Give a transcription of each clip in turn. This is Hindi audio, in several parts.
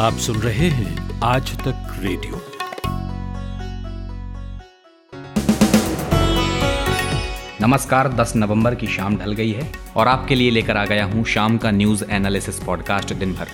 आप सुन रहे हैं आज तक रेडियो। नमस्कार 10 नवंबर की शाम ढल गई है और आपके लिए लेकर आ गया हूँ शाम का न्यूज़ एनालिसिस पॉडकास्ट दिन भर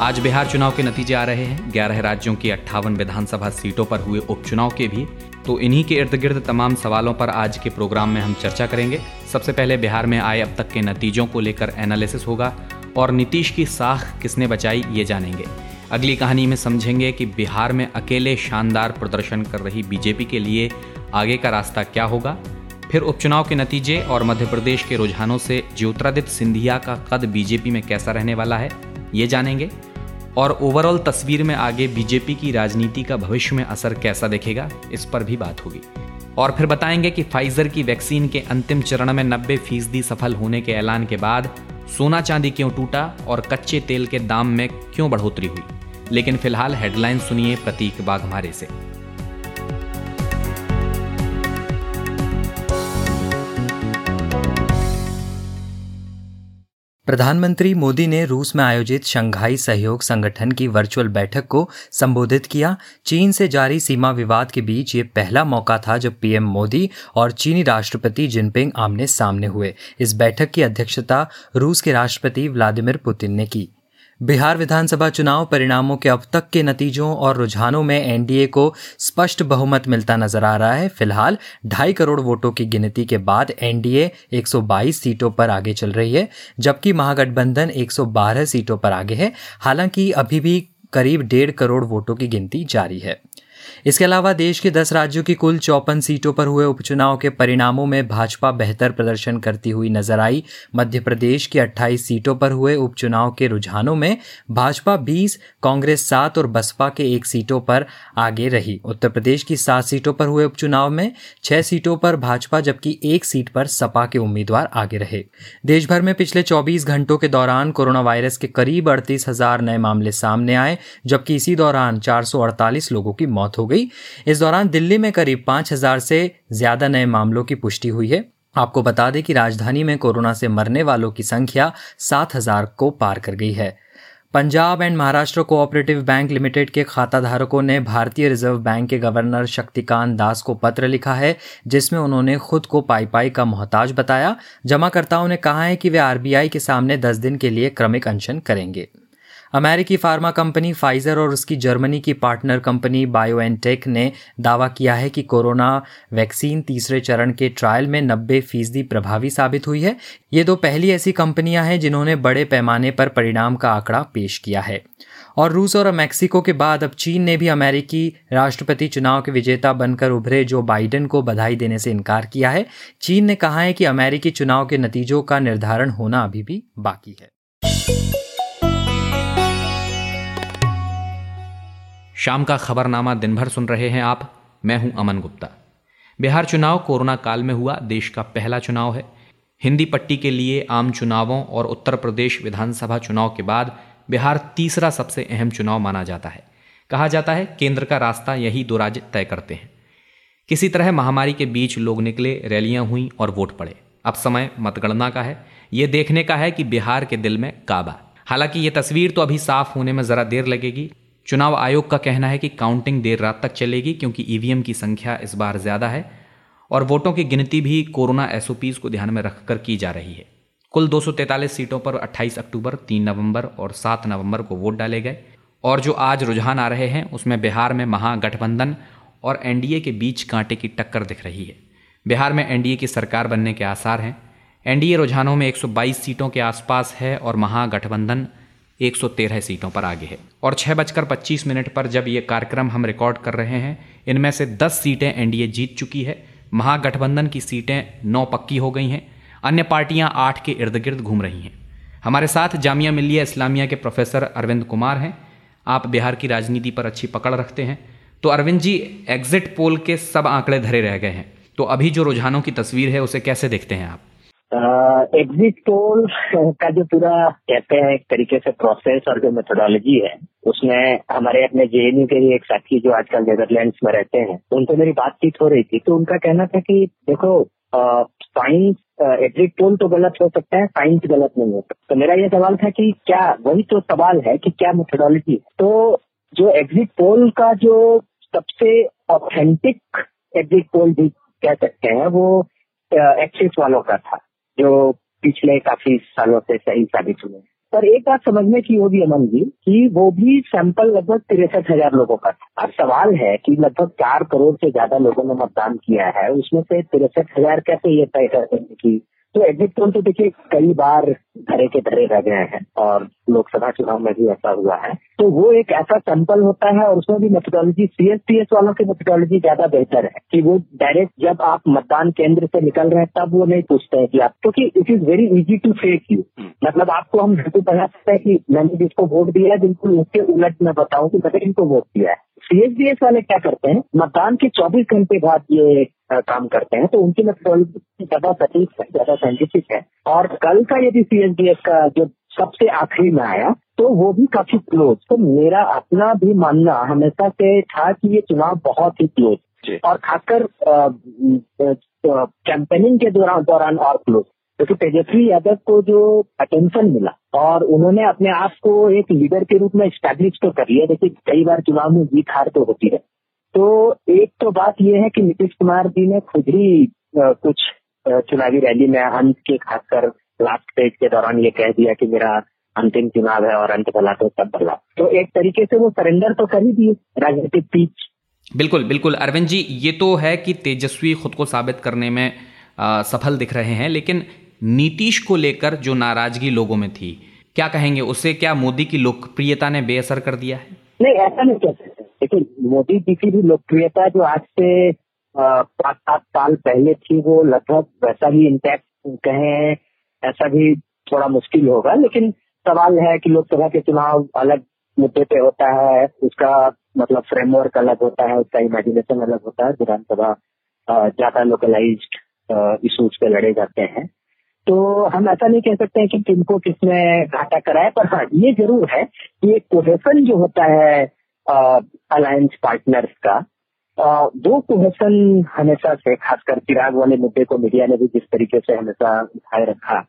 आज बिहार चुनाव के नतीजे आ रहे हैं। ग्यारह राज्यों की अट्ठावन विधानसभा सीटों पर हुए उपचुनाव के भी तो इन्हीं के इर्द गिर्द तमाम सवालों पर आज के प्रोग्राम में हम चर्चा करेंगे। सबसे पहले बिहार में आए अब तक के नतीजों को लेकर एनालिसिस होगा और नीतीश की साख किसने बचाई, ये जानेंगे। अगली कहानी में समझेंगे कि बिहार में अकेले शानदार प्रदर्शन कर रही बीजेपी के लिए आगे का रास्ता क्या होगा। फिर उपचुनाव के नतीजे और मध्य प्रदेश के रुझानों से ज्योतिरादित्य सिंधिया का कद बीजेपी में कैसा रहने वाला है, ये जानेंगे। और ओवरऑल तस्वीर में आगे बीजेपी की राजनीति का भविष्य में असर कैसा देखेगा, इस पर भी बात होगी। और फिर बताएँगे कि फाइजर की वैक्सीन के अंतिम चरण में 90 फ़ीसदी सफल होने के ऐलान के बाद सोना चांदी क्यों टूटा और कच्चे तेल के दाम में क्यों बढ़ोतरी हुई। लेकिन फ़िलहाल हेडलाइन सुनिए प्रतीक बाघमारे से। प्रधानमंत्री मोदी ने रूस में आयोजित शंघाई सहयोग संगठन की वर्चुअल बैठक को संबोधित किया। चीन से जारी सीमा विवाद के बीच ये पहला मौका था जब पीएम मोदी और चीनी राष्ट्रपति जिनपिंग आमने सामने हुए। इस बैठक की अध्यक्षता रूस के राष्ट्रपति व्लादिमीर पुतिन ने की। बिहार विधानसभा चुनाव परिणामों के अब तक के नतीजों और रुझानों में एनडीए को स्पष्ट बहुमत मिलता नज़र आ रहा है। फ़िलहाल, ढाई करोड़ वोटों की गिनती के बाद एनडीए 122 सीटों पर आगे चल रही है, जबकि महागठबंधन 112 सीटों पर आगे है। हालाँकि, अभी भी करीब डेढ़ करोड़ वोटों की गिनती जारी है। इसके अलावा देश के दस राज्यों की कुल चौपन सीटों पर हुए उपचुनाव के परिणामों में भाजपा बेहतर प्रदर्शन करती हुई नज़र आई। मध्य प्रदेश की 28 सीटों पर हुए उपचुनाव के रुझानों में भाजपा 20 कांग्रेस सात और बसपा के एक सीटों पर आगे रही। उत्तर प्रदेश की सात सीटों पर हुए उपचुनाव में छह सीटों पर भाजपा, जबकि एक सीट पर सपा के उम्मीदवार आगे रहे। देश भर में पिछले चौबीस घंटों के दौरान कोरोना वायरस के करीब अड़तीस हज़ार नए मामले सामने आए, जबकि इसी दौरान चार सौ अड़तालीस लोगों की मौत हो गई। इस दौरान दिल्ली में करीब पाँच हज़ार से ज़्यादा नए मामलों की पुष्टि हुई है। आपको बता दें कि राजधानी में कोरोना से मरने वालों की संख्या सात हज़ार को पार कर गई है। Punjab and Maharashtra cooperative bank limited के खाता धारकों ने भारतीय रिज़र्व बैंक के गवर्नर शक्तिकांत दास को पत्र लिखा है, जिसमें उन्होंने खुद को पाई पाई का मोहताज बताया। जमाकर्ताओं ने कहा है कि वे आरबीआई के सामने दस दिन के लिए क्रमिक अनशन करेंगे। अमेरिकी फार्मा कंपनी फाइजर और उसकी जर्मनी की पार्टनर कंपनी बायोएनटेक ने दावा किया है कि कोरोना वैक्सीन तीसरे चरण के ट्रायल में 90 फ़ीसदी प्रभावी साबित हुई है। ये दो पहली ऐसी कंपनियाँ हैं जिन्होंने बड़े पैमाने पर परिणाम का आंकड़ा पेश किया है। और रूस और मैक्सिको के बाद अब चीन ने भी अमेरिकी राष्ट्रपति चुनाव के विजेता बनकर उभरे जो बाइडेन को बधाई देने से इनकार किया है। चीन ने कहा है कि अमेरिकी चुनाव के नतीजों का निर्धारण होना अभी भी बाकी है। शाम का खबरनामा दिन भर सुन रहे हैं आप। मैं हूँ अमन गुप्ता। बिहार चुनाव कोरोना काल में हुआ, देश का पहला चुनाव है। हिंदी पट्टी के लिए आम चुनावों और उत्तर प्रदेश विधानसभा चुनाव के बाद बिहार तीसरा सबसे अहम चुनाव माना जाता है। कहा जाता है, केंद्र का रास्ता यही दो राज्य तय करते हैं। किसी तरह महामारी के बीच लोग निकले, रैलियाँ हुई और वोट पड़े। अब समय मतगणना का है। ये देखने का है कि बिहार के दिल में काबा। हालाँकि ये तस्वीर तो अभी साफ़ होने में ज़रा देर लगेगी। चुनाव आयोग का कहना है कि काउंटिंग देर रात तक चलेगी क्योंकि ईवीएम की संख्या इस बार ज़्यादा है और वोटों की गिनती भी कोरोना एसओपीज को ध्यान में रखकर की जा रही है। कुल 243 सीटों पर 28 अक्टूबर 3 नवंबर और 7 नवंबर को वोट डाले गए। और जो आज रुझान आ रहे हैं, उसमें बिहार में महागठबंधन और एनडीए के बीच कांटे की टक्कर दिख रही है। बिहार में एनडीए की सरकार बनने के आसार हैं। एनडीए रुझानों में 122 सीटों के आसपास है और महागठबंधन 113 सीटों पर आगे है। और छः बजकर पच्चीस मिनट पर जब ये कार्यक्रम हम रिकॉर्ड कर रहे हैं, इनमें से 10 सीटें एनडीए जीत चुकी है। महागठबंधन की सीटें नौ पक्की हो गई हैं। अन्य पार्टियाँ आठ के इर्द गिर्द घूम रही हैं। हमारे साथ जामिया मिल्लिया इस्लामिया के प्रोफेसर अरविंद कुमार हैं। आप बिहार की राजनीति पर अच्छी पकड़ रखते हैं। तो अरविंद जी एग्जिट पोल के सब आंकड़े धरे रह गए हैं। तो अभी जो रुझानों की तस्वीर है, उसे कैसे देखते हैं आप? एग्जिट पोल का जो पूरा कहते हैं एक तरीके से प्रोसेस और जो मेथोडोलॉजी है, उसमें हमारे अपने जेएनयू के एक साथी जो आजकल नेदरलैंड्स में रहते हैं उनसे मेरी बातचीत हो रही थी तो उनका कहना था कि देखो साइंस एग्जिट पोल तो गलत हो सकता है साइंस गलत नहीं हो सकता। तो मेरा ये सवाल था कि क्या, वही तो सवाल है कि क्या मेथोडोलॉजी तो जो एग्जिट पोल का जो सबसे ऑथेंटिक एग्जिट पोल भी कह सकते हैं, वो एक्सिस वालों का था। जो पिछले काफ़ी सालों से सही साबित हुए पर एक बात समझने की होगी अमन जी कि वो भी सैंपल लगभग तिरसठ हज़ार लोगों का था। अब सवाल है कि लगभग चार करोड़ से ज़्यादा लोगों ने मतदान किया है। उसमें से तिरसठ हज़ार कैसे ये तय करते हैं कि तो एग्जिट पोल तो देखिए कई बार धरे के धरे रह गए हैं और लोकसभा चुनाव में भी ऐसा हुआ है। तो वो एक ऐसा सैंपल होता है और उसमें भी मेथोडोलॉजी सीएसपीएस वालों की मेथोडोलॉजी ज़्यादा बेहतर है कि वो डायरेक्ट जब आप मतदान केंद्र से निकल रहे हैं तब वो नहीं पूछते हैं कि आप क्योंकि it is very easy to fake you मतलब आपको हम बिल्कुल बता सकते हैं कि मैंने जिसको वोट दिया है बिल्कुल उसके उलट मैं बताऊँ कि मैंने इनको वोट दिया है। सीएसडीएस वाले क्या करते हैं? मतदान के 24 घंटे बाद ये काम करते हैं तो उनकी मेथोडोलॉजी ज़्यादा सटीक है ज़्यादा साइंटिफिक है। और कल का यदि सीएसडीएस का जो सबसे आखिरी में आया तो वो भी काफ़ी क्लोज तो मेरा अपना भी मानना हमेशा से था कि ये चुनाव बहुत ही क्लोज और खासकर कैंपेनिंग के दौरान दौरान और क्लोज क्योंकि तेजस्वी यादव को जो अटेंशन मिला और उन्होंने अपने आप को एक लीडर के रूप में स्टैब्लिश तो कर लिया देखिए कई बार चुनाव में जीत हार तो होती है। तो एक तो बात यह है कि नीतीश कुमार जी ने खुद ही कुछ चुनावी रैली में अंत के खासकर लास्ट पेज के दौरान ये कह दिया कि मेरा अंतिम चुनाव है और अंत भला तो सब भला। तो एक तरीके से वो सरेंडर तो कर ही दिए राजनीतिक पीच बिल्कुल बिल्कुल। अरविंद जी ये तो है कि तेजस्वी खुद को साबित करने में आ, सफल दिख रहे हैं लेकिन नीतीश को लेकर जो नाराज़गी लोगों में थी क्या कहेंगे? उसे क्या मोदी की लोकप्रियता ने बेअसर कर दिया है? नहीं ऐसा नहीं कह सकते। देखिए, मोदी जी की भी लोकप्रियता जो आज से पाँच सात साल पहले थी, वो लगभग वैसा ही इंटैक्ट कहें, ऐसा भी थोड़ा मुश्किल होगा। लेकिन सवाल है कि लोकसभा के चुनाव अलग मुद्दे पे होता है, उसका मतलब फ्रेमवर्क अलग होता है, उसका इमेजिनेशन अलग होता है, विधानसभा ज़्यादा लोकलाइज इशूज पे लड़े जाते हैं। तो हम ऐसा नहीं कह सकते हैं कि किनको किसने घाटा कराया, पर हाँ ये ज़रूर है कि एक कोहेसन जो होता है अलायंस पार्टनर्स का। दो कोहेसन हमेशा से, खासकर चिराग वाले मुद्दे को मीडिया ने भी जिस तरीके से हमेशा उठाए रखा।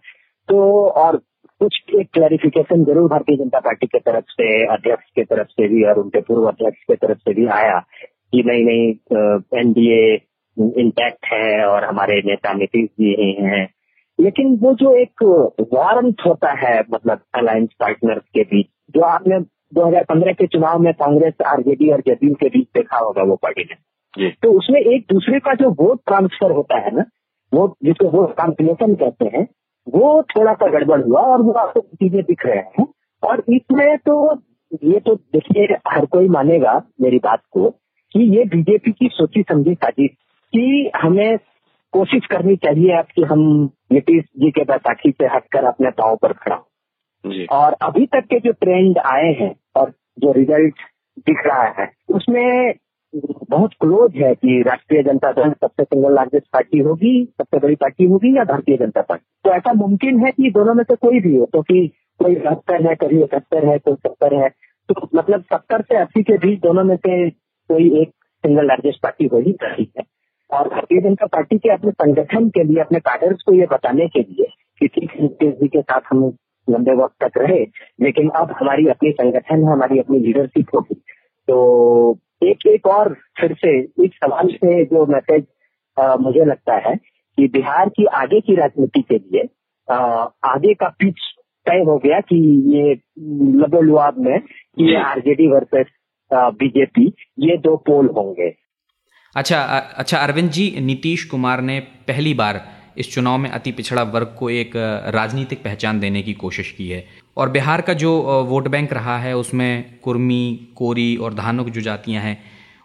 तो और कुछ एक क्लैरिफिकेशन ज़रूर भारतीय जनता पार्टी के तरफ़ से, अध्यक्ष के तरफ़ से भी और उनके पूर्व अध्यक्ष के तरफ़ से भी आया कि नहीं नहीं एनडीए इंटैक्ट है और हमारे नेता नीतीश जी ही हैं। लेकिन वो जो एक वारंट होता है मतलब अलायंस पार्टनर्स के बीच, जो आपने 2015 के चुनाव में कांग्रेस आरजेडी और जेडीयू के बीच देखा होगा वो पार्टी ने। तो उसमें एक दूसरे का जो वोट ट्रांसफ़र होता है ना वो जिसको वोट ट्रांसलेशन कहते हैं वो थोड़ा सा गड़बड़ हुआ और वो आपको चीज़ें दिख रहे हैं। और इसमें तो ये तो देखिए हर कोई मानेगा मेरी बात को कि ये बीजेपी की सोची समझी साजिश की हमें कोशिश करनी चाहिए अब कि हम नीतीश जी के बैसाखी से हटकर अपने पाँव पर खड़ा और अभी तक के जो ट्रेंड आए हैं और जो रिज़ल्ट दिख रहा है, उसमें बहुत क्लोज है कि राष्ट्रीय जनता दल सबसे सिंगल लार्जेस्ट पार्टी होगी, सबसे बड़ी पार्टी होगी या भारतीय जनता पार्टी? तो ऐसा मुमकिन है कि दोनों में से कोई भी हो तो कि कोई बहत्तर है, कभी इकहत्तर है, कोई सत्तर है तो मतलब सत्तर से अस्सी के बीच दोनों में से कोई एक सिंगल लार्जेस्ट पार्टी हो ही है। और भारतीय जनता पार्टी के अपने संगठन के लिए, अपने कार्डर्स को ये बताने के लिए कि ठीक नीतीश जी के साथ हम लंबे वक्त तक रहे लेकिन अब हमारी अपनी संगठन है हमारी अपनी लीडरशिप होगी। तो एक एक और फिर से इस सवाल से जो मैसेज मुझे लगता है कि बिहार की आगे की राजनीति के लिए आ, आगे का पिच तय हो गया कि ये लबोलुआब में कि ये आरजेडी वर्सेस बीजेपी ये दो पोल होंगे। अच्छा अच्छा अरविंद जी नीतीश कुमार ने पहली बार इस चुनाव में अति पिछड़ा वर्ग को एक राजनीतिक पहचान देने की कोशिश की है। और बिहार का जो वोट बैंक रहा है, उसमें कुर्मी, कोरी और धानुक जो जातियाँ हैं,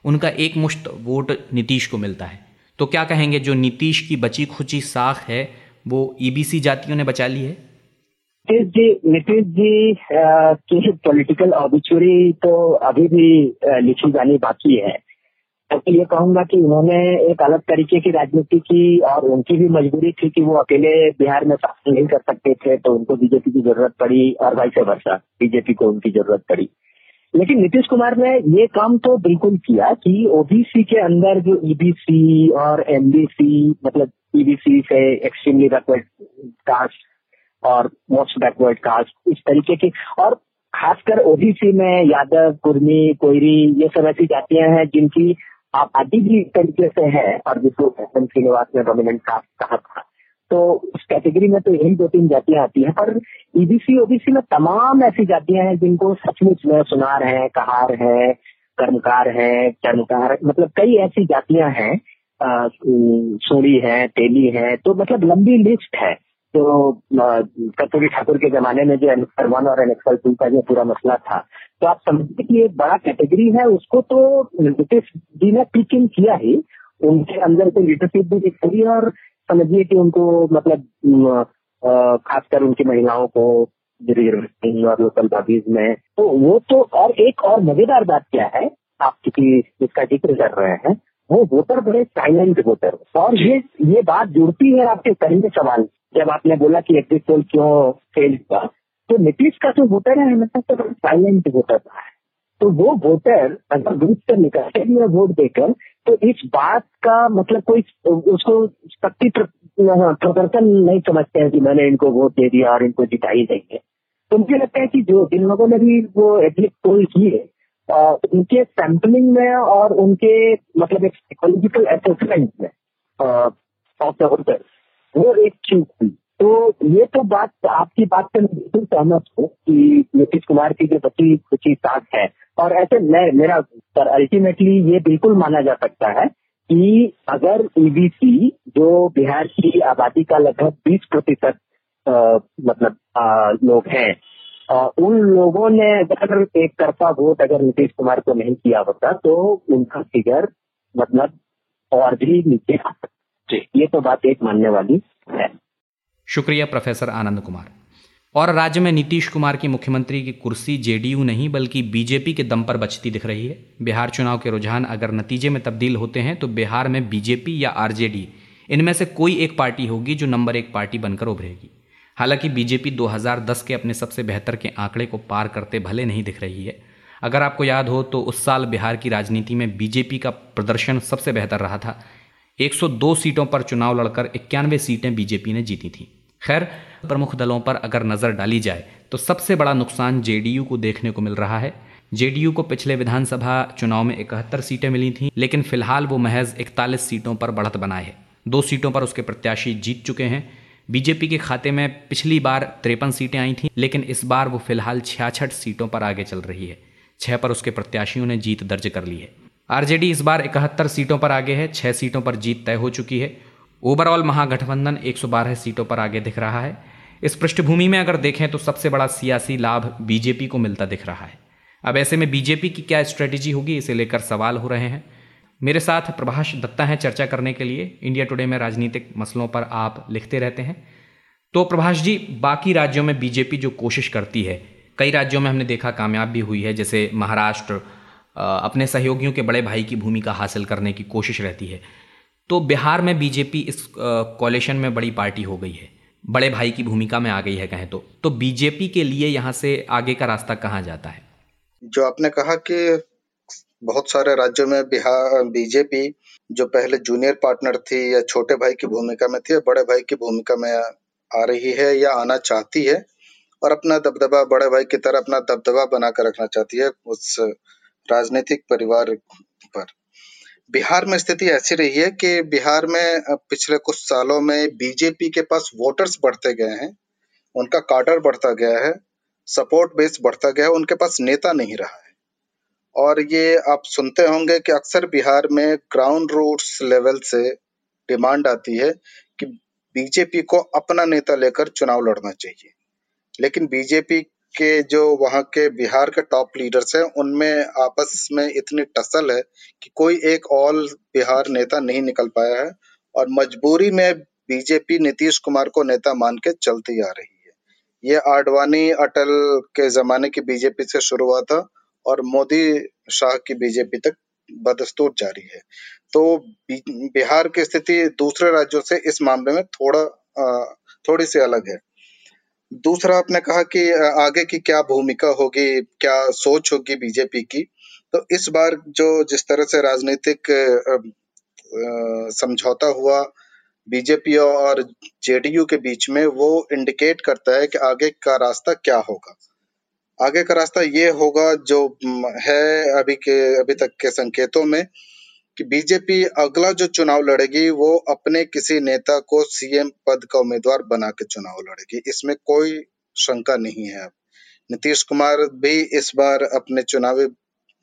उनका एक मुश्त वोट नीतीश को मिलता है। तो क्या कहेंगे, जो नीतीश की बची खुची साख है, वो ईबीसी e जातियों ने बचा ली है? नीतीश जी नीतीश जी की पॉलिटिकल ऑबिचुरी तो अभी भी लिखी जानी बाकी है। तो ये कहूँगा कि उन्होंने एक अलग तरीके की राजनीति की और उनकी भी मजबूरी थी कि वो अकेले बिहार में शासन नहीं कर सकते थे तो उनको बीजेपी की ज़रूरत पड़ी और वैसे वर्षा बीजेपी को उनकी ज़रूरत पड़ी। लेकिन नीतीश कुमार ने ये काम तो बिल्कुल किया कि ओबीसी के अंदर जो ईबीसी e और एमबीसी मतलब ईबीसी e से एक्सट्रीमली बैकवर्ड कास्ट और मोस्ट बैकवर्ड कास्ट इस तरीके की, और खासकर ओबीसी में यादव, कुर्मी, कोयरी, ये सब ऐसी जातियाँ हैं जिनकी आबादी भी इस तरीके से है और जिसको श्रीनिवास ने डोमिनेंट कास्ट कहा था तो उस कैटेगरी में तो यही दो तीन जातियाँ आती हैं, पर ईबीसी e ओबीसी में तमाम ऐसी जातियाँ हैं जिनको सचमुच में सुनार है, कहार है, कर्मकार है, चर्मकार मतलब कई ऐसी जातियाँ हैं सोड़ी है, तेली है तो मतलब लंबी लिस्ट है। तो कस्तूरी ठाकुर के जमाने में जो एनएक्सल वन और एनएक्सल टू का जो पूरा मसला था तो आप समझते कि एक बड़ा कैटेगरी है, उसको तो नीतीश जी ने पिकिंग किया ही। उनके अंदर से लीडरशिप भी दिखाई और समझिए कि उनको मतलब खासकर उनकी महिलाओं को और लोकल बॉडीज में। तो वो तो और एक और मज़ेदार बात क्या है, आप क्योंकि इसका ज़िक्र कर रहे हैं, वो वोटर बड़े साइलेंट वोटर और ये ये बात जुड़ती है आपके पहले सवाल जब आपने बोला कि एग्जिट पोल क्यों फेल हुआ तो नीतीश का जो वोटर है हमेशा से बड़ा साइलेंट वोटर रहा है। तो वो वोटर अगर ग्रुप से निकलते भी वोट देकर तो इस बात का मतलब कोई, उसको शक्ति प्रदर्शन नहीं समझते हैं कि मैंने इनको वोट दे दिया और इनको जिता ही। देंगे तो मुझे लगता है कि जो जिन लोगों ने भी वो एग्जिट पोल किए उनके सैम्पलिंग में और उनके मतलब एक साइकोलॉजिकल असेसमेंट में ऑफ़ द वोटर वो एक चीज़ थी। तो ये तो बात आपकी बात से मैं बिल्कुल सहमत हूँ कि नीतीश कुमार की जो बची खुची साथ है। और ऐसे मैं मेरा पर अल्टीमेटली ये बिल्कुल माना जा सकता है कि अगर ईबीसी e जो बिहार की आबादी का लगभग 20 प्रतिशत मतलब आ, लोग हैं उन लोगों ने अगर एक तरफा वोट अगर नीतीश कुमार को नहीं किया होता तो उनका फिगर मतलब और भी नीचे आ सकता ये तो बात एक मानने वाली है। शुक्रिया, प्रोफेसर आनंद कुमार। और राज्य में नीतीश कुमार की मुख्यमंत्री की कुर्सी जेडीयू नहीं, बल्कि बीजेपी के दम पर बचती दिख रही है। बिहार चुनाव के रुझान अगर नतीजे में तब्दील होते हैं तो बिहार में बीजेपी या आरजेडी, इनमें से कोई एक पार्टी होगी जो नंबर एक पार्टी बनकर उभरेगी। हालाँकि बीजेपी 2010 के अपने सबसे बेहतर के आंकड़े को पार करते भले नहीं दिख रही है। अगर आपको याद हो तो उस साल बिहार की राजनीति में बीजेपी का प्रदर्शन सबसे बेहतर रहा था। 102 सीटों पर चुनाव लड़कर इक्यानवे सीटें बीजेपी ने जीती थीं। खैर, प्रमुख दलों पर अगर नज़र डाली जाए तो सबसे बड़ा नुकसान जेडीयू को देखने को मिल रहा है। जेडीयू को पिछले विधानसभा चुनाव में इकहत्तर सीटें मिली थीं, लेकिन फ़िलहाल वो महज इकतालीस सीटों पर बढ़त बनाए है। दो सीटों पर उसके प्रत्याशी जीत चुके हैं। बीजेपी के खाते में पिछली बार तिरपन सीटें आई थीं, लेकिन इस बार वो फ़िलहाल छियाछठ सीटों पर आगे चल रही है। छह पर उसके प्रत्याशियों ने जीत दर्ज कर ली है। आरजेडी इस बार इकहत्तर सीटों पर आगे है, छह सीटों पर जीत तय हो चुकी है। ओवरऑल महागठबंधन 112 सीटों पर आगे दिख रहा है। इस पृष्ठभूमि में अगर देखें तो सबसे बड़ा सियासी लाभ बीजेपी को मिलता दिख रहा है। अब ऐसे में बीजेपी की क्या स्ट्रेटेजी होगी, इसे लेकर सवाल हो रहे हैं। मेरे साथ प्रभाष दत्ता हैं चर्चा करने के लिए। इंडिया टुडे में राजनीतिक मसलों पर आप लिखते रहते हैं। तो प्रभाष जी, बाकी राज्यों में बीजेपी जो कोशिश करती है, कई राज्यों में हमने देखा कामयाब भी हुई है, जैसे महाराष्ट्र अपने सहयोगियों के बड़े भाई की भूमिका हासिल करने की कोशिश रहती है। तो बिहार में बीजेपी इस कॉलेशन में बड़ी पार्टी हो गई है। बड़े भाई की भूमिका में आ गई है कहें तो। तो बीजेपी के लिए यहाँ से आगे का रास्ता कहाँ जाता है? जो आपने कहा कि बहुत सारे राज्यों में बिहार, बीजेपी जो पहले जूनियर पार्टनर थी या छोटे भाई की भूमिका में थी बड़े भाई की भूमिका में आ रही है या आना चाहती है और अपना दबदबा, बड़े भाई की तरह अपना दबदबा बनाकर रखना चाहती है, उस राजनीतिक परिवार पर। बिहार में स्थिति ऐसी रही है कि बिहार में पिछले कुछ सालों में बीजेपी के पास वोटर्स बढ़ते गए हैं, उनका कार्डर बढ़ता गया है, सपोर्ट बेस बढ़ता गया है, उनके पास नेता नहीं रहा है। और ये आप सुनते होंगे कि अक्सर बिहार में ग्राउंड रूट्स लेवल से डिमांड आती है कि बीजेपी को अपना नेता लेकर चुनाव लड़ना चाहिए। लेकिन बीजेपी के जो वहाँ के बिहार के टॉप लीडर्स हैं, उनमें आपस में इतनी टसल है कि कोई एक ऑल बिहार नेता नहीं निकल पाया है और मजबूरी में बीजेपी नीतीश कुमार को नेता मान के चलती आ रही है। ये आडवाणी अटल के जमाने की बीजेपी से शुरू हुआ था और मोदी शाह की बीजेपी तक बदस्तूर जारी है। तो बिहार की स्थिति दूसरे राज्यों से इस मामले में थोड़ा थोड़ी सी अलग है। दूसरा आपने कहा कि आगे की क्या भूमिका होगी, क्या सोच होगी बीजेपी की तो इस बार जो जिस तरह से राजनीतिक समझौता हुआ बीजेपी और जेडीयू के बीच में, वो इंडिकेट करता है कि आगे का रास्ता क्या होगा। आगे का रास्ता ये होगा जो है अभी के, अभी तक के संकेतों में कि बीजेपी अगला जो चुनाव लड़ेगी, वो अपने किसी नेता को सीएम पद का उम्मीदवार बना के चुनाव लड़ेगी। इसमें कोई शंका नहीं है अब। नीतीश कुमार भी इस बार अपने चुनावी,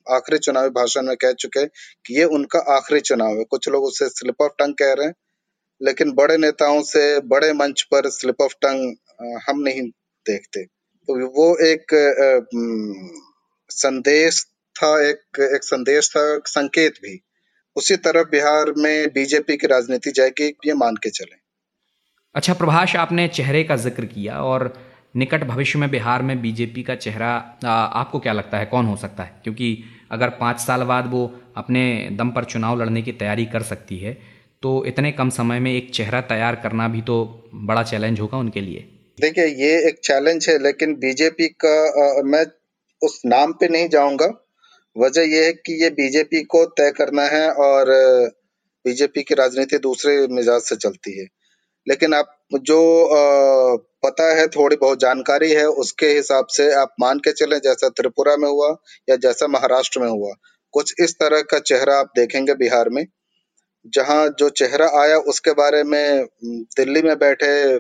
आखिरी चुनावी भाषण में कह चुके हैं कि ये उनका आखिरी चुनाव है। कुछ लोग उसे स्लिप ऑफ़ टंग कह रहे हैं, लेकिन बड़े नेताओं से बड़े मंच पर स्लिप ऑफ़ टंग हम नहीं देखते। तो वो एक संदेश था, एक एक संदेश था, संकेत भी। उसी तरह बिहार में बीजेपी की राजनीति जाएगी ये मान के चले। अच्छा प्रभाष आपने चेहरे का ज़िक्र किया और निकट भविष्य में बिहार में बीजेपी का चेहरा आपको क्या लगता है कौन हो सकता है? क्योंकि अगर पाँच साल बाद वो अपने दम पर चुनाव लड़ने की तैयारी कर सकती है तो इतने कम समय में एक चेहरा तैयार करना भी तो बड़ा चैलेंज होगा उनके लिए। देखिए ये एक चैलेंज है लेकिन बीजेपी का आ, मैं उस नाम पे नहीं जाऊँगा। वजह यह है कि ये बीजेपी को तय करना है और बीजेपी की राजनीति दूसरे मिजाज से चलती है। लेकिन आप जो पता है, थोड़ी बहुत जानकारी है, उसके हिसाब से आप मान के चलें, जैसा त्रिपुरा में हुआ या जैसा महाराष्ट्र में हुआ, कुछ इस तरह का चेहरा आप देखेंगे बिहार में, जहाँ जो चेहरा आया उसके बारे में दिल्ली में बैठे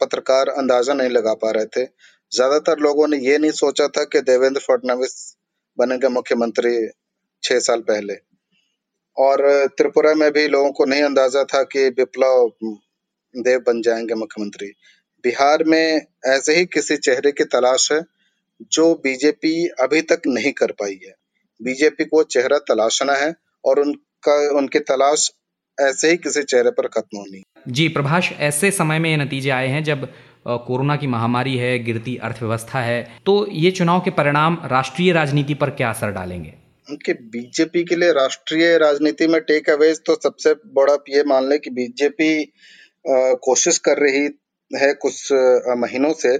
पत्रकार अंदाज़ा नहीं लगा पा रहे थे। ज़्यादातर लोगों ने ये नहीं सोचा था कि देवेंद्र फडणवीस बनेंगे मुख्यमंत्री छह साल पहले। और त्रिपुरा में भी लोगों को नहीं अंदाज़ा था कि विप्लव देव बन जाएँगे मुख्यमंत्री। बिहार में ऐसे ही किसी चेहरे की तलाश है जो बीजेपी अभी तक नहीं कर पाई है। बीजेपी को चेहरा तलाशना है और उनका, उनकी तलाश ऐसे ही किसी चेहरे पर खत्म होनी जी, प्रभाष, ऐसे समय में ये नतीजे आए हैं जब कोरोना की महामारी है, गिरती अर्थव्यवस्था है तो ये चुनाव के परिणाम राष्ट्रीय राजनीति पर क्या असर डालेंगे? उनके बीजेपी के लिए राष्ट्रीय राजनीति में टेक अवेज तो सबसे बड़ा ये मान ले कि बीजेपी कोशिश कर रही है कुछ महीनों से,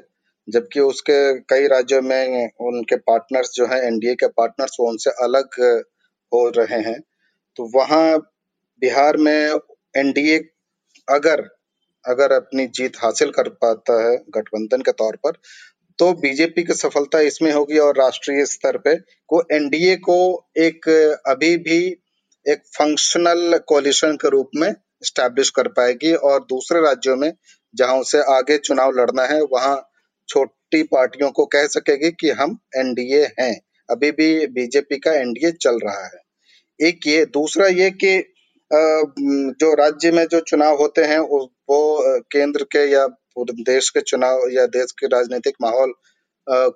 जबकि उसके कई राज्यों में उनके पार्टनर्स जो हैं एनडीए के पार्टनर्स वो उनसे अलग हो रहे हैं। तो वहाँ बिहार में एनडीए अगर अगर अपनी जीत हासिल कर पाता है गठबंधन के तौर पर तो बीजेपी की सफलता इसमें होगी और राष्ट्रीय स्तर पे को एनडीए को एक अभी भी एक फंक्शनल कोलिशन के रूप में स्टैब्लिश कर पाएगी और दूसरे राज्यों में जहाँ उसे आगे चुनाव लड़ना है, वहाँ छोटी पार्टियों को कह सकेगी कि हम एनडीए हैं। अभी भी बीजेपी का एनडीए चल रहा है। एक ये, दूसरा ये कि जो राज्य में जो चुनाव होते हैं वो केंद्र के या देश के चुनाव या देश के राजनीतिक माहौल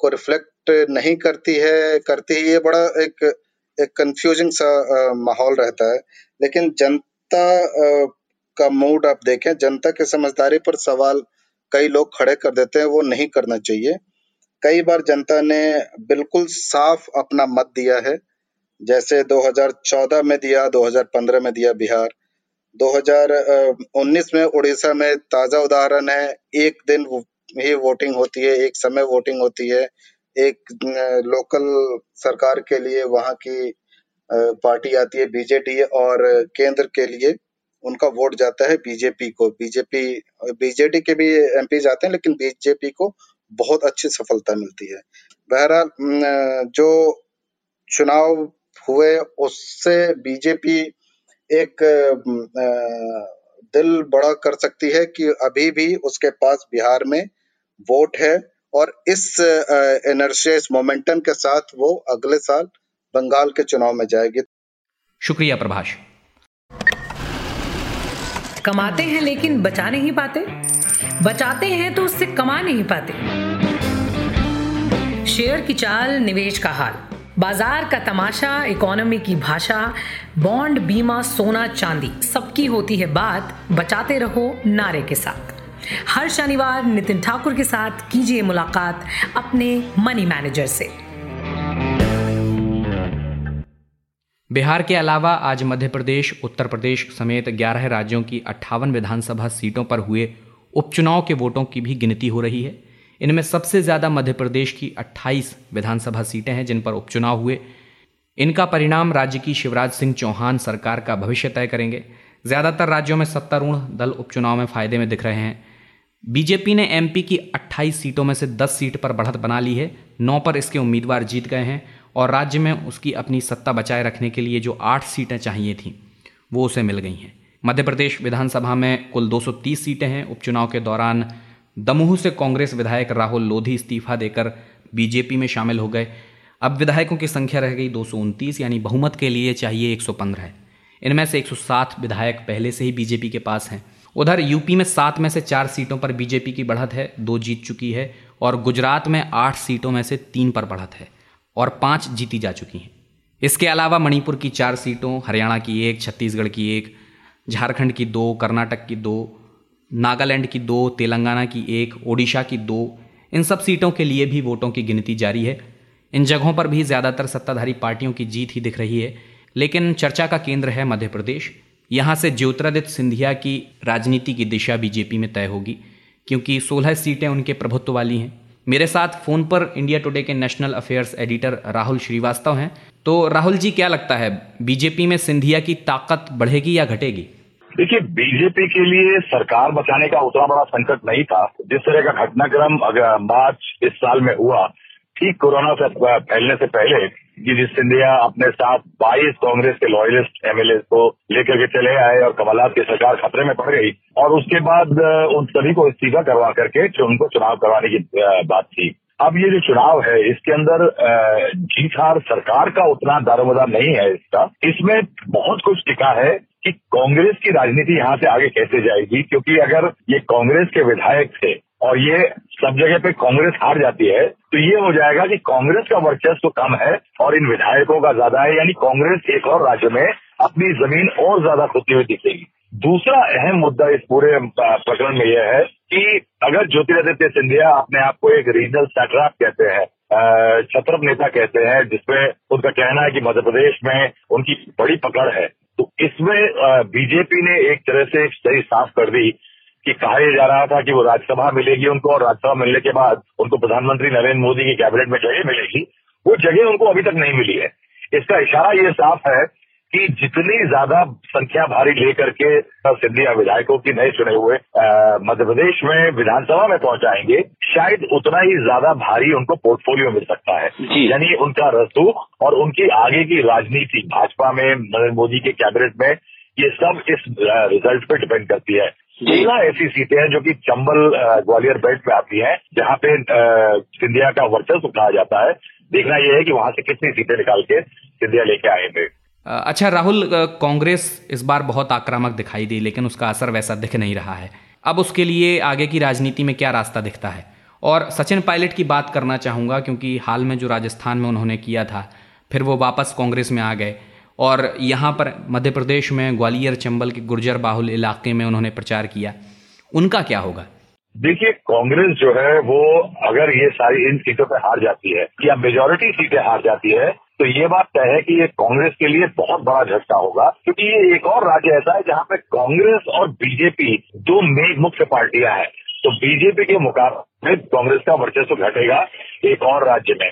को रिफ्लेक्ट नहीं करती है करती है, ये बड़ा एक एक कंफ्यूजिंग सा माहौल रहता है। लेकिन जनता का मूड आप देखें, जनता की समझदारी पर सवाल कई लोग खड़े कर देते हैं, वो नहीं करना चाहिए। कई बार जनता ने बिल्कुल साफ़ अपना मत दिया है जैसे 2014 में दिया 2015 में दिया बिहार। 2019 में उड़ीसा में ताज़ा उदाहरण है, एक दिन ही वोटिंग होती है, एक समय वोटिंग होती है। एक लोकल सरकार के लिए वहाँ की पार्टी आती है, बीजेडी और केंद्र के लिए उनका वोट जाता है बीजेपी को। बीजेपी, बीजेडी के भी एमपी जाते हैं, लेकिन बीजेपी को बहुत अच्छी सफलता मिलती है। बहरहाल जो चुनाव हुए उससे बीजेपी एक दिल बड़ा कर सकती है कि अभी भी उसके पास बिहार में वोट है और इस एनर्जी इस मोमेंटम के साथ वो अगले साल बंगाल के चुनाव में जाएगी। शुक्रिया प्रभाष। कमाते हैं लेकिन बचा नहीं पाते। बचाते हैं तो उससे कमा नहीं पाते। शेयर की चाल निवेश का हाल। बाज़ार का तमाशा इकोनॉमी की भाषा बॉन्ड बीमा, सोना, चांदी, सबकी होती है बात। बचाते रहो नारे के साथ। हर शनिवार नितिन ठाकुर के साथ कीजिए मुलाकात अपने मनी मैनेजर से। बिहार के अलावा आज मध्य प्रदेश, उत्तर प्रदेश समेत 11 राज्यों की अट्ठावन विधानसभा सीटों पर हुए उपचुनाव के वोटों की भी गिनती हो रही है। इनमें सबसे ज़्यादा मध्य प्रदेश की 28 विधानसभा सीटें हैं, जिन पर उपचुनाव हुए। इनका परिणाम राज्य की शिवराज सिंह चौहान सरकार का भविष्य तय करेंगे। ज़्यादातर राज्यों में सत्तारूढ़ दल उपचुनाव में फ़ायदे में दिख रहे हैं। बीजेपी ने एमपी की 28 सीटों में से 10 सीट पर बढ़त बना ली है। नौ पर इसके उम्मीदवार जीत गए हैं और राज्य में उसकी अपनी सत्ता बचाए रखने के लिए जो आठ सीटें चाहिए थीं, वो उसे मिल गई हैं। मध्य प्रदेश विधानसभा में कुल 230 सीटें हैं। उपचुनाव के दौरान दमोह से कांग्रेस विधायक राहुल लोधी इस्तीफा देकर बीजेपी में शामिल हो गए। अब विधायकों की संख्या रह गई दो सौ उनतीस, यानी बहुमत के लिए चाहिए 115 इनमें से 107 विधायक पहले से ही बीजेपी के पास हैं। उधर यूपी में सात में से चार सीटों पर बीजेपी की बढ़त है, दो जीत चुकी है, और गुजरात में आठ सीटों में से तीन पर बढ़त है, और पाँच जीती जा चुकी हैं। इसके अलावा मणिपुर की चार सीटों, हरियाणा की एक, छत्तीसगढ़ की एक, झारखंड की दो, कर्नाटक की दो नागालैंड की दो, तेलंगाना की एक, ओडिशा की दो, इन सब सीटों के लिए भी वोटों की गिनती जारी है। इन जगहों पर भी ज़्यादातर सत्ताधारी पार्टियों की जीत ही दिख रही है, लेकिन चर्चा का केंद्र है मध्य प्रदेश। यहाँ से ज्योतिरादित्य सिंधिया की राजनीति की दिशा बीजेपी में तय होगी, क्योंकि 16 सीटें उनके प्रभुत्व वाली हैं। मेरे साथ फ़ोन पर इंडिया टुडे के national affairs editor Rahul Shrivastava हैं। तो राहुल जी, क्या लगता है, बीजेपी में सिंधिया की ताकत बढ़ेगी या घटेगी? देखिए बीजेपी के लिए सरकार बचाने का उतना बड़ा संकट नहीं था। जिस तरह का घटनाक्रम अगर मार्च इस साल में हुआ, ठीक कोरोना से फैलने से पहले गिरीश सिंधिया अपने साथ 22 कांग्रेस के लॉयलिस्ट एमएलए को लेकर के चले आए और कमलनाथ की सरकार खतरे में पड़ गई और उसके बाद उन सभी को इस्तीफा करवा करके उनको चुनाव करवाने की बात थी। अब ये जो चुनाव है, इसके अंदर जीत हार सरकार का उतना दारोमदार नहीं है इसका। इसमें बहुत कुछ टिका है। कि कांग्रेस की राजनीति यहाँ से आगे कैसे जाएगी? क्योंकि अगर ये कांग्रेस के विधायक थे और ये सब जगह पे कांग्रेस हार जाती है तो ये हो जाएगा कि कांग्रेस का वर्चस्व कम है और इन विधायकों का ज़्यादा है, यानी कांग्रेस एक और राज्य में अपनी ज़मीन और ज़्यादा खुदती हुई दिखेगी। दूसरा अहम मुद्दा इस पूरे प्रकरण में यह है कि अगर ज्योतिरादित्य सिंधिया अपने आप को एक रीजनल सैटराप कहते हैं छत्रप नेता कहते हैं, जिसमें उनका कहना है कि मध्य प्रदेश में उनकी बड़ी पकड़ है तो इसमें बीजेपी ने एक तरह से सही साफ़ कर दी कि कहा यह जा रहा था कि वो राज्यसभा मिलेगी उनको और राज्यसभा मिलने के बाद उनको प्रधानमंत्री नरेंद्र मोदी की कैबिनेट में जगह मिलेगी। वो जगह उनको अभी तक नहीं मिली है। इसका इशारा ये साफ़ है कि जितनी ज़्यादा संख्या भारी लेकर के सिंधिया विधायकों की नए चुने हुए मध्य प्रदेश में विधानसभा में पहुंचाएँगे शायद उतना ही ज़्यादा भारी उनको पोर्टफोलियो मिल सकता है। यानी उनका रसूख और उनकी आगे की राजनीति भाजपा में नरेंद्र मोदी के कैबिनेट में ये सब इस रिज़ल्ट पे डिपेंड करती है। सोलह ऐसी सीटें हैं जो कि चंबल ग्वालियर बेल्ट पे आती हैं जहाँ पे सिंधिया का वर्चस्व कहा जाता है। देखना यह है कि वहाँ से कितनी सीटें निकाल के सिंधिया लेके आएँगे। अच्छा राहुल कांग्रेस इस बार बहुत आक्रामक दिखाई दी लेकिन उसका असर वैसा दिख नहीं रहा है। अब उसके लिए आगे की राजनीति में क्या रास्ता दिखता है? और सचिन पायलट की बात करना चाहूँगा, क्योंकि हाल में जो राजस्थान में उन्होंने किया था, फिर वो वापस कांग्रेस में आ गए। और यहाँ पर मध्य प्रदेश में ग्वालियर चंबल के गुर्जर बाहुल इलाके में उन्होंने प्रचार किया। उनका क्या होगा? देखिए, कांग्रेस जो है, वो अगर ये सारी इन सीटों पर हार जाती है, या मेजोरिटी सीटें हार जाती है तो ये बात तय है कि ये कांग्रेस के लिए बहुत बड़ा झटका होगा। क्योंकि ये एक और राज्य ऐसा है, जहाँ पे कांग्रेस और बीजेपी दो मेन मुख्य पार्टियाँ हैं। तो बीजेपी के मुकाबले कांग्रेस का वर्चस्व घटेगा एक और राज्य में।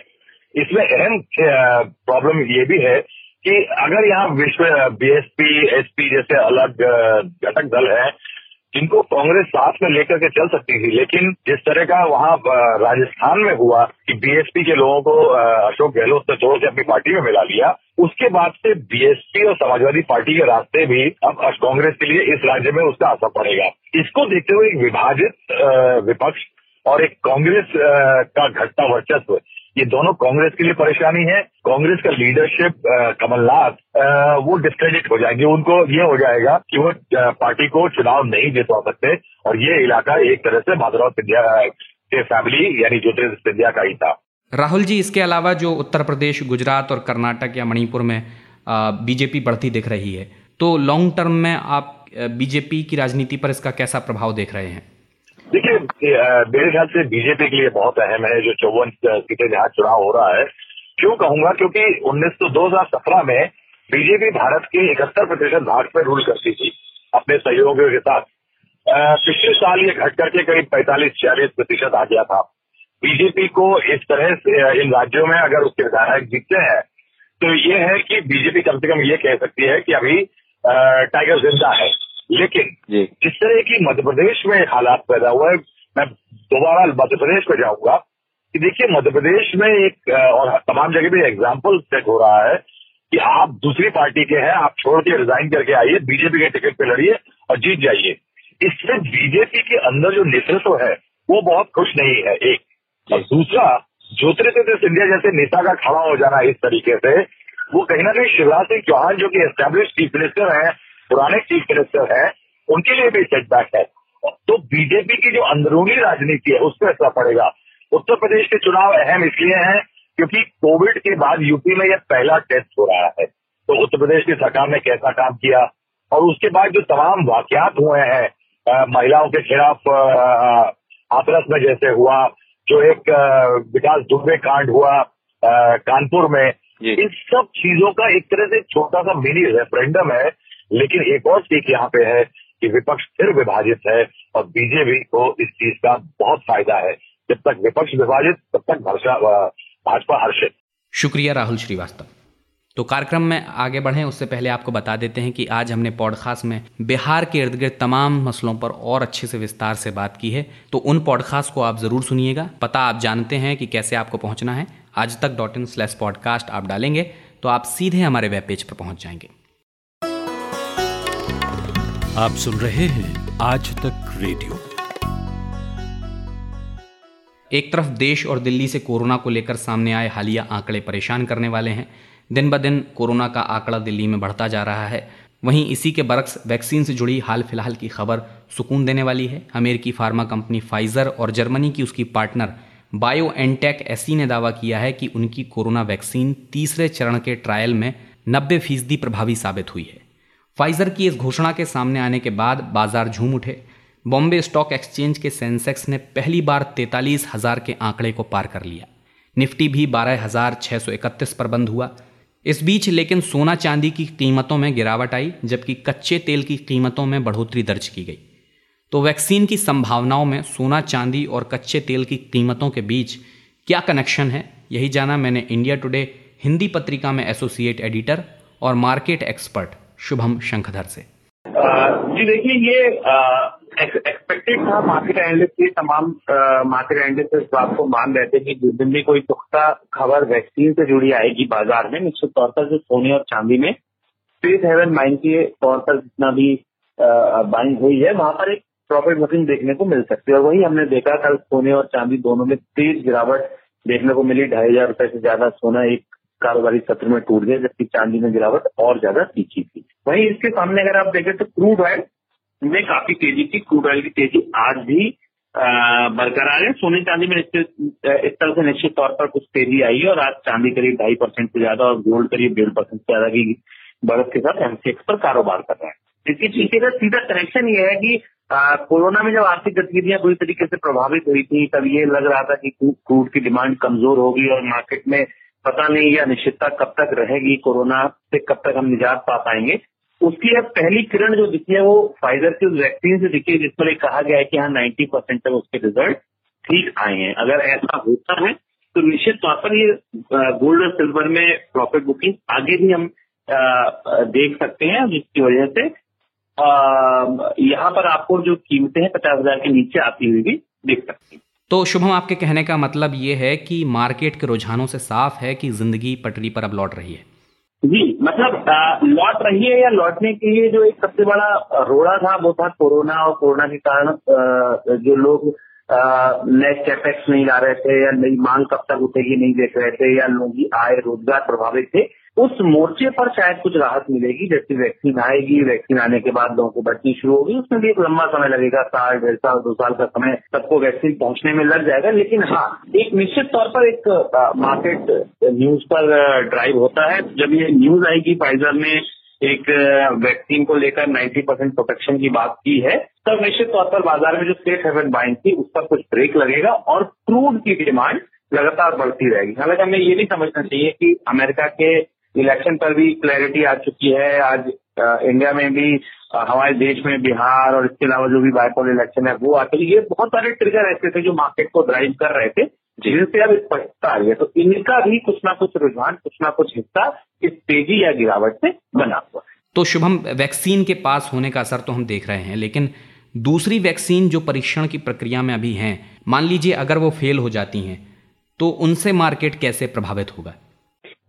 इसमें अहम प्रॉब्लम ये भी है कि अगर यहाँ विश्व बीएसपी एसपी जैसे अलग घटक दल हैं, जिनको कांग्रेस साथ में लेकर के चल सकती थी, लेकिन जिस तरह का वहाँ राजस्थान में हुआ कि बीएसपी के लोगों को अशोक गहलोत ने छोड़ के अपनी पार्टी में मिला लिया, उसके बाद से बीएसपी और समाजवादी पार्टी के रास्ते भी अब कांग्रेस के लिए इस राज्य में उसका असर पड़ेगा। इसको देखते हुए एक विभाजित विपक्ष और एक कांग्रेस का घटता वर्चस्व। ये दोनों कांग्रेस के लिए परेशानी है। कांग्रेस का लीडरशिप कमलनाथ वो डिस्क्रेडिट हो जाएँगे। उनको ये हो जाएगा कि वो पार्टी को चुनाव नहीं जितवा सकते और ये इलाका एक तरह से माधवराव सिंधिया के फैमिली यानी ज्योतिष सिंधिया का ही था। राहुल जी, इसके अलावा जो उत्तर प्रदेश, गुजरात और कर्नाटक या मणिपुर में बीजेपी बढ़ती दिख रही है तो लॉन्ग टर्म में आप बीजेपी की राजनीति पर इसका कैसा प्रभाव देख रहे हैं? देखिए मेरे ख्याल से बीजेपी के लिए बहुत अहम है, जो चौवन सीटें जहाँ चुनाव हो रहा है। क्यों कहूँगा? क्योंकि उन्नीस सौ दो हज़ार सत्रह में बीजेपी भारत के इकहत्तर प्रतिशत भाग पर रूल करती थी, अपने सहयोगियों के साथ। पिछले साल ये घट करके करीब पैंतालीस, छियालीस प्रतिशत आ गया था। बीजेपी को इस तरह से इन राज्यों में अगर उसके विधायक जीतते हैं तो ये है कि बीजेपी कम से कम ये कह सकती है कि अभी टाइगर ज़िंदा है। लेकिन जिस तरह की मध्य प्रदेश में हालात पैदा हुआ है मैं दोबारा मध्य प्रदेश में जाऊँगा। कि देखिए मध्य प्रदेश में एक और तमाम जगह पे एग्ज़ाम्पल सेट हो रहा है कि आप दूसरी पार्टी के हैं आप छोड़ के रिजाइन करके आइए बीजेपी के टिकट पे लड़िए और जीत जाइए। इससे बीजेपी के अंदर जो नेतृत्व है वो बहुत खुश नहीं है एक। और दूसरा ज्योतिरादित्य सिंधिया जैसे नेता का खड़ा हो जाना इस तरीके से वो कहीं ना कहीं शिवराज सिंह चौहान जो कि एस्टेब्लिश चीफ मिनिस्टर है पुराने चीफ मिनिस्टर हैं उनके लिए भी सेटबैक है। तो बीजेपी की जो अंदरूनी राजनीति है उस पर असर पड़ेगा। उत्तर प्रदेश के चुनाव अहम इसलिए हैं क्योंकि कोविड के बाद यूपी में यह पहला टेस्ट हो रहा है। तो उत्तर प्रदेश की सरकार ने कैसा काम किया? और उसके बाद जो तमाम वाकयात हुए हैं महिलाओं के खिलाफ हाथरस में जैसे हुआ जो एक विकास दुबे कांड हुआ कानपुर में इन सब चीज़ों का एक तरह से छोटा सा मिनी रेफरेंडम है लेकिन एक और सीख यहाँ पे है कि विपक्ष फिर विभाजित है और बीजेपी को इस चीज़ का बहुत फ़ायदा है। जब तक विपक्ष विभाजित, तब तक भाजपा हर्षित। शुक्रिया राहुल श्रीवास्तव। तो कार्यक्रम में आगे बढ़ें, उससे पहले आपको बता देते हैं कि आज हमने पॉडकास्ट में बिहार के इर्द गिर्द तमाम मसलों पर और अच्छे से विस्तार से बात की है। तो उन पॉडकास्ट को आप ज़रूर सुनिएगा। पता आप जानते हैं कि कैसे आपको पहुँचना है। आज तक डॉट इन स्लैश पॉडकास्ट आप डालेंगे तो आप सीधे हमारे वेब पेज पर पहुँच जाएँगे। आप सुन रहे हैं आज तक रेडियो। एक तरफ़ देश और दिल्ली से कोरोना को लेकर सामने आए हालिया आंकड़े परेशान करने वाले हैं। दिन ब दिन कोरोना का आंकड़ा दिल्ली में बढ़ता जा रहा है। वहीं इसी के बरक्स वैक्सीन से जुड़ी हाल फ़िलहाल की खबर सुकून देने वाली है। अमेरिकी फार्मा कंपनी फाइजर और जर्मनी की उसकी पार्टनर बायो एनटेक एसी ने दावा किया है कि उनकी कोरोना वैक्सीन तीसरे चरण के ट्रायल में नब्बे फ़ीसदी प्रभावी साबित हुई है। फाइजर की इस घोषणा के सामने आने के बाद बाज़ार झूम उठे। बॉम्बे स्टॉक एक्सचेंज के सेंसेक्स ने पहली बार तैतालीस हज़ार के आंकड़े को पार कर लिया। निफ्टी भी बारह हज़ार छह सौ इकतीस पर बंद हुआ। इस बीच लेकिन सोना चांदी की कीमतों में गिरावट आई, जबकि कच्चे तेल की कीमतों में बढ़ोतरी दर्ज की गई। तो वैक्सीन की संभावनाओं में सोना चांदी और कच्चे तेल की कीमतों के बीच क्या कनेक्शन है, यही जाना मैंने इंडिया टुडे हिंदी पत्रिका में एसोसिएट एडिटर और मार्केट एक्सपर्ट शुभम शंखधर से। जी देखिए, ये एक्सपेक्टेड था मार्केट एनालिस्ट की तमाम मार्केट एनालिस्ट इस बात को मान रहे थे कि जिस दिन भी कोई पुख्ता खबर वैक्सीन से जुड़ी आएगी बाज़ार में, निश्चित तौर पर जो सोने और चांदी में स्पेस हेवन माइंड के तौर पर जितना भी बाइंग हुई है, वहाँ पर एक प्रॉफिट बुकिंग देखने को मिल सकती है। और वही हमने देखा, कल सोने और चांदी दोनों में तेज गिरावट देखने को मिली। ढाई हज़ार रुपए से ज़्यादा सोना एक कारोबारी सत्र में टूट गया जबकि चांदी में गिरावट और ज़्यादा तीखी थी। वहीं इसके सामने अगर आप देखें तो क्रूड ऑयल में काफ़ी तेज़ी थी। क्रूड ऑयल की तेज़ी आज भी बरकरार है। सोने चांदी में इस तरह से निश्चित तौर पर कुछ तेज़ी आई है और आज चांदी करीब ढाई परसेंट से ज़्यादा और गोल्ड करीब डेढ़ परसेंट से ज़्यादा की बढ़त के साथ एमसीएक्स पर कारोबार कर रहे हैं। इसके पीछे का सीधा कनेक्शन ये है कि कोरोना में जब आर्थिक गतिविधियाँ बुरी तरीके से प्रभावित हुई थी, तब ये लग रहा था कि क्रूड की डिमांड कमज़ोर होगी और मार्केट में पता नहीं यह अनिश्चितता कब तक रहेगी, कोरोना से कब तक हम निजात पा पाएँगे। उसकी अब पहली किरण जो दिखी है वो फाइजर की वैक्सीन से दिखी है, जिस पर कहा गया है कि हाँ नाइन्टी परसेंट तक उसके रिज़ल्ट ठीक आए हैं। अगर ऐसा होता है तो निश्चित तौर पर ये गोल्ड और सिल्वर में प्रॉफिट बुकिंग आगे भी हम देख सकते हैं, जिसकी वजह से यहाँ पर आपको जो कीमतें हैं पचास हज़ार के नीचे आती हुई भी देख सकते हैं। तो शुभम, आपके कहने का मतलब ये है कि मार्केट के रुझानों से साफ़ है कि ज़िंदगी पटरी पर अब लौट रही है? जी मतलब लौट रही है या लौटने के लिए जो एक सबसे बड़ा रोड़ा था, वो था कोरोना और कोरोना के कारण जो लोग नेट कैपेक्स नहीं ला रहे थे या नई मांग कब तक उठेगी नहीं देख रहे थे या लोगों की आय रोज़गार प्रभावित थे उस मोर्चे पर शायद कुछ राहत मिलेगी, जैसे वैक्सीन आएगी, वैक्सीन आने के बाद लोगों को बचनी शुरू होगी। उसमें भी एक लंबा समय लगेगा, साल, डेढ़ साल, दो साल का समय सबको वैक्सीन पहुँचने में लग जाएगा। लेकिन हाँ एक निश्चित तौर पर एक मार्केट न्यूज़ पर ड्राइव होता है। जब ये न्यूज़ आएगी फाइजर ने एक वैक्सीन को लेकर 90 परसेंट प्रोटेक्शन की बात की है, तब निश्चित तौर पर बाज़ार में जो सेफ़ हेवन बाइंग थी, उस पर कुछ ब्रेक लगेगा और क्रूड की डिमांड लगातार बढ़ती रहेगी। हालाँकि हमें ये नहीं समझना चाहिए कि अमेरिका के इलेक्शन पर भी क्लैरिटी आ चुकी है। आज इंडिया में भी हमारे देश में बिहार और इसके अलावा जो भी बाइपोल इलेक्शन है वो आते ये बहुत सारे ट्रिगर ऐसे थे जो मार्केट को ड्राइव कर रहे थे जिनसे अब स्पष्टता आ रही है। तो इनका भी कुछ ना कुछ रुझान कुछ ना कुछ हिस्सा इस तेज़ी या गिरावट से बना हुआ है। तो शुभम वैक्सीन के पास होने का असर तो हम देख रहे हैं लेकिन दूसरी वैक्सीन जो परीक्षण की प्रक्रिया में अभी हैं मान लीजिए अगर वो फेल हो जाती हैं तो उनसे मार्केट कैसे प्रभावित होगा?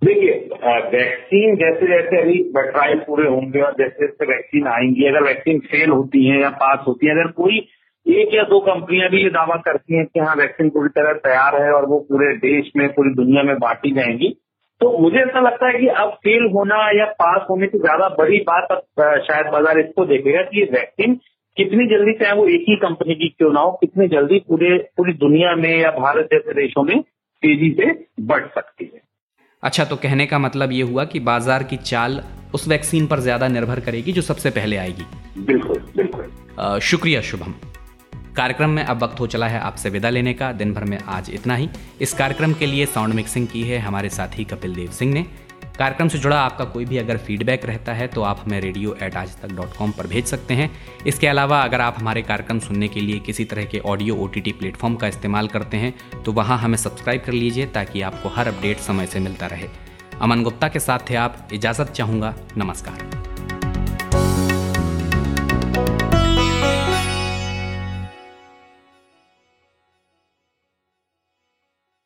देखिए वैक्सीन जैसे जैसे अभी ट्रायल पूरे होंगे और जैसे जैसे वैक्सीन आएँगी, अगर वैक्सीन फेल होती है या पास होती है, अगर कोई एक या दो कंपनियाँ भी ये दावा करती हैं कि हाँ वैक्सीन पूरी तरह तैयार है और वो पूरे देश में, पूरी दुनिया में बांटी जाएँगी तो मुझे ऐसा लगता है कि अब फेल होना या पास होने की ज़्यादा बड़ी बात अब शायद बाज़ार इसको देखेगा कि ये वैक्सीन कितनी जल्दी चाहे वो एक ही कंपनी की क्यों ना हो, कितनी जल्दी पूरे, पूरी दुनिया में या भारत जैसे देशों में तेज़ी से बढ़ सकती है। अच्छा तो कहने का मतलब ये हुआ कि बाज़ार की चाल उस वैक्सीन पर ज़्यादा निर्भर करेगी जो सबसे पहले आएगी। बिल्कुल बिल्कुल। शुक्रिया शुभम। कार्यक्रम में अब वक्त हो चला है आपसे विदा लेने का। दिन भर में आज इतना ही। इस कार्यक्रम के लिए साउंड मिक्सिंग की है हमारे साथी कपिल देव सिंह ने। कार्यक्रम से जुड़ा आपका कोई भी अगर फीडबैक रहता है तो आप हमें रेडियो एट आज तक डॉट कॉम पर भेज सकते हैं। इसके अलावा अगर आप हमारे कार्यक्रम सुनने के लिए किसी तरह के audio O T T platform का इस्तेमाल करते हैं तो वहाँ हमें सब्सक्राइब कर लीजिए ताकि आपको हर अपडेट समय से मिलता रहे। अमन गुप्ता के साथ थे आप। इजाज़त चाहूँगा। नमस्कार।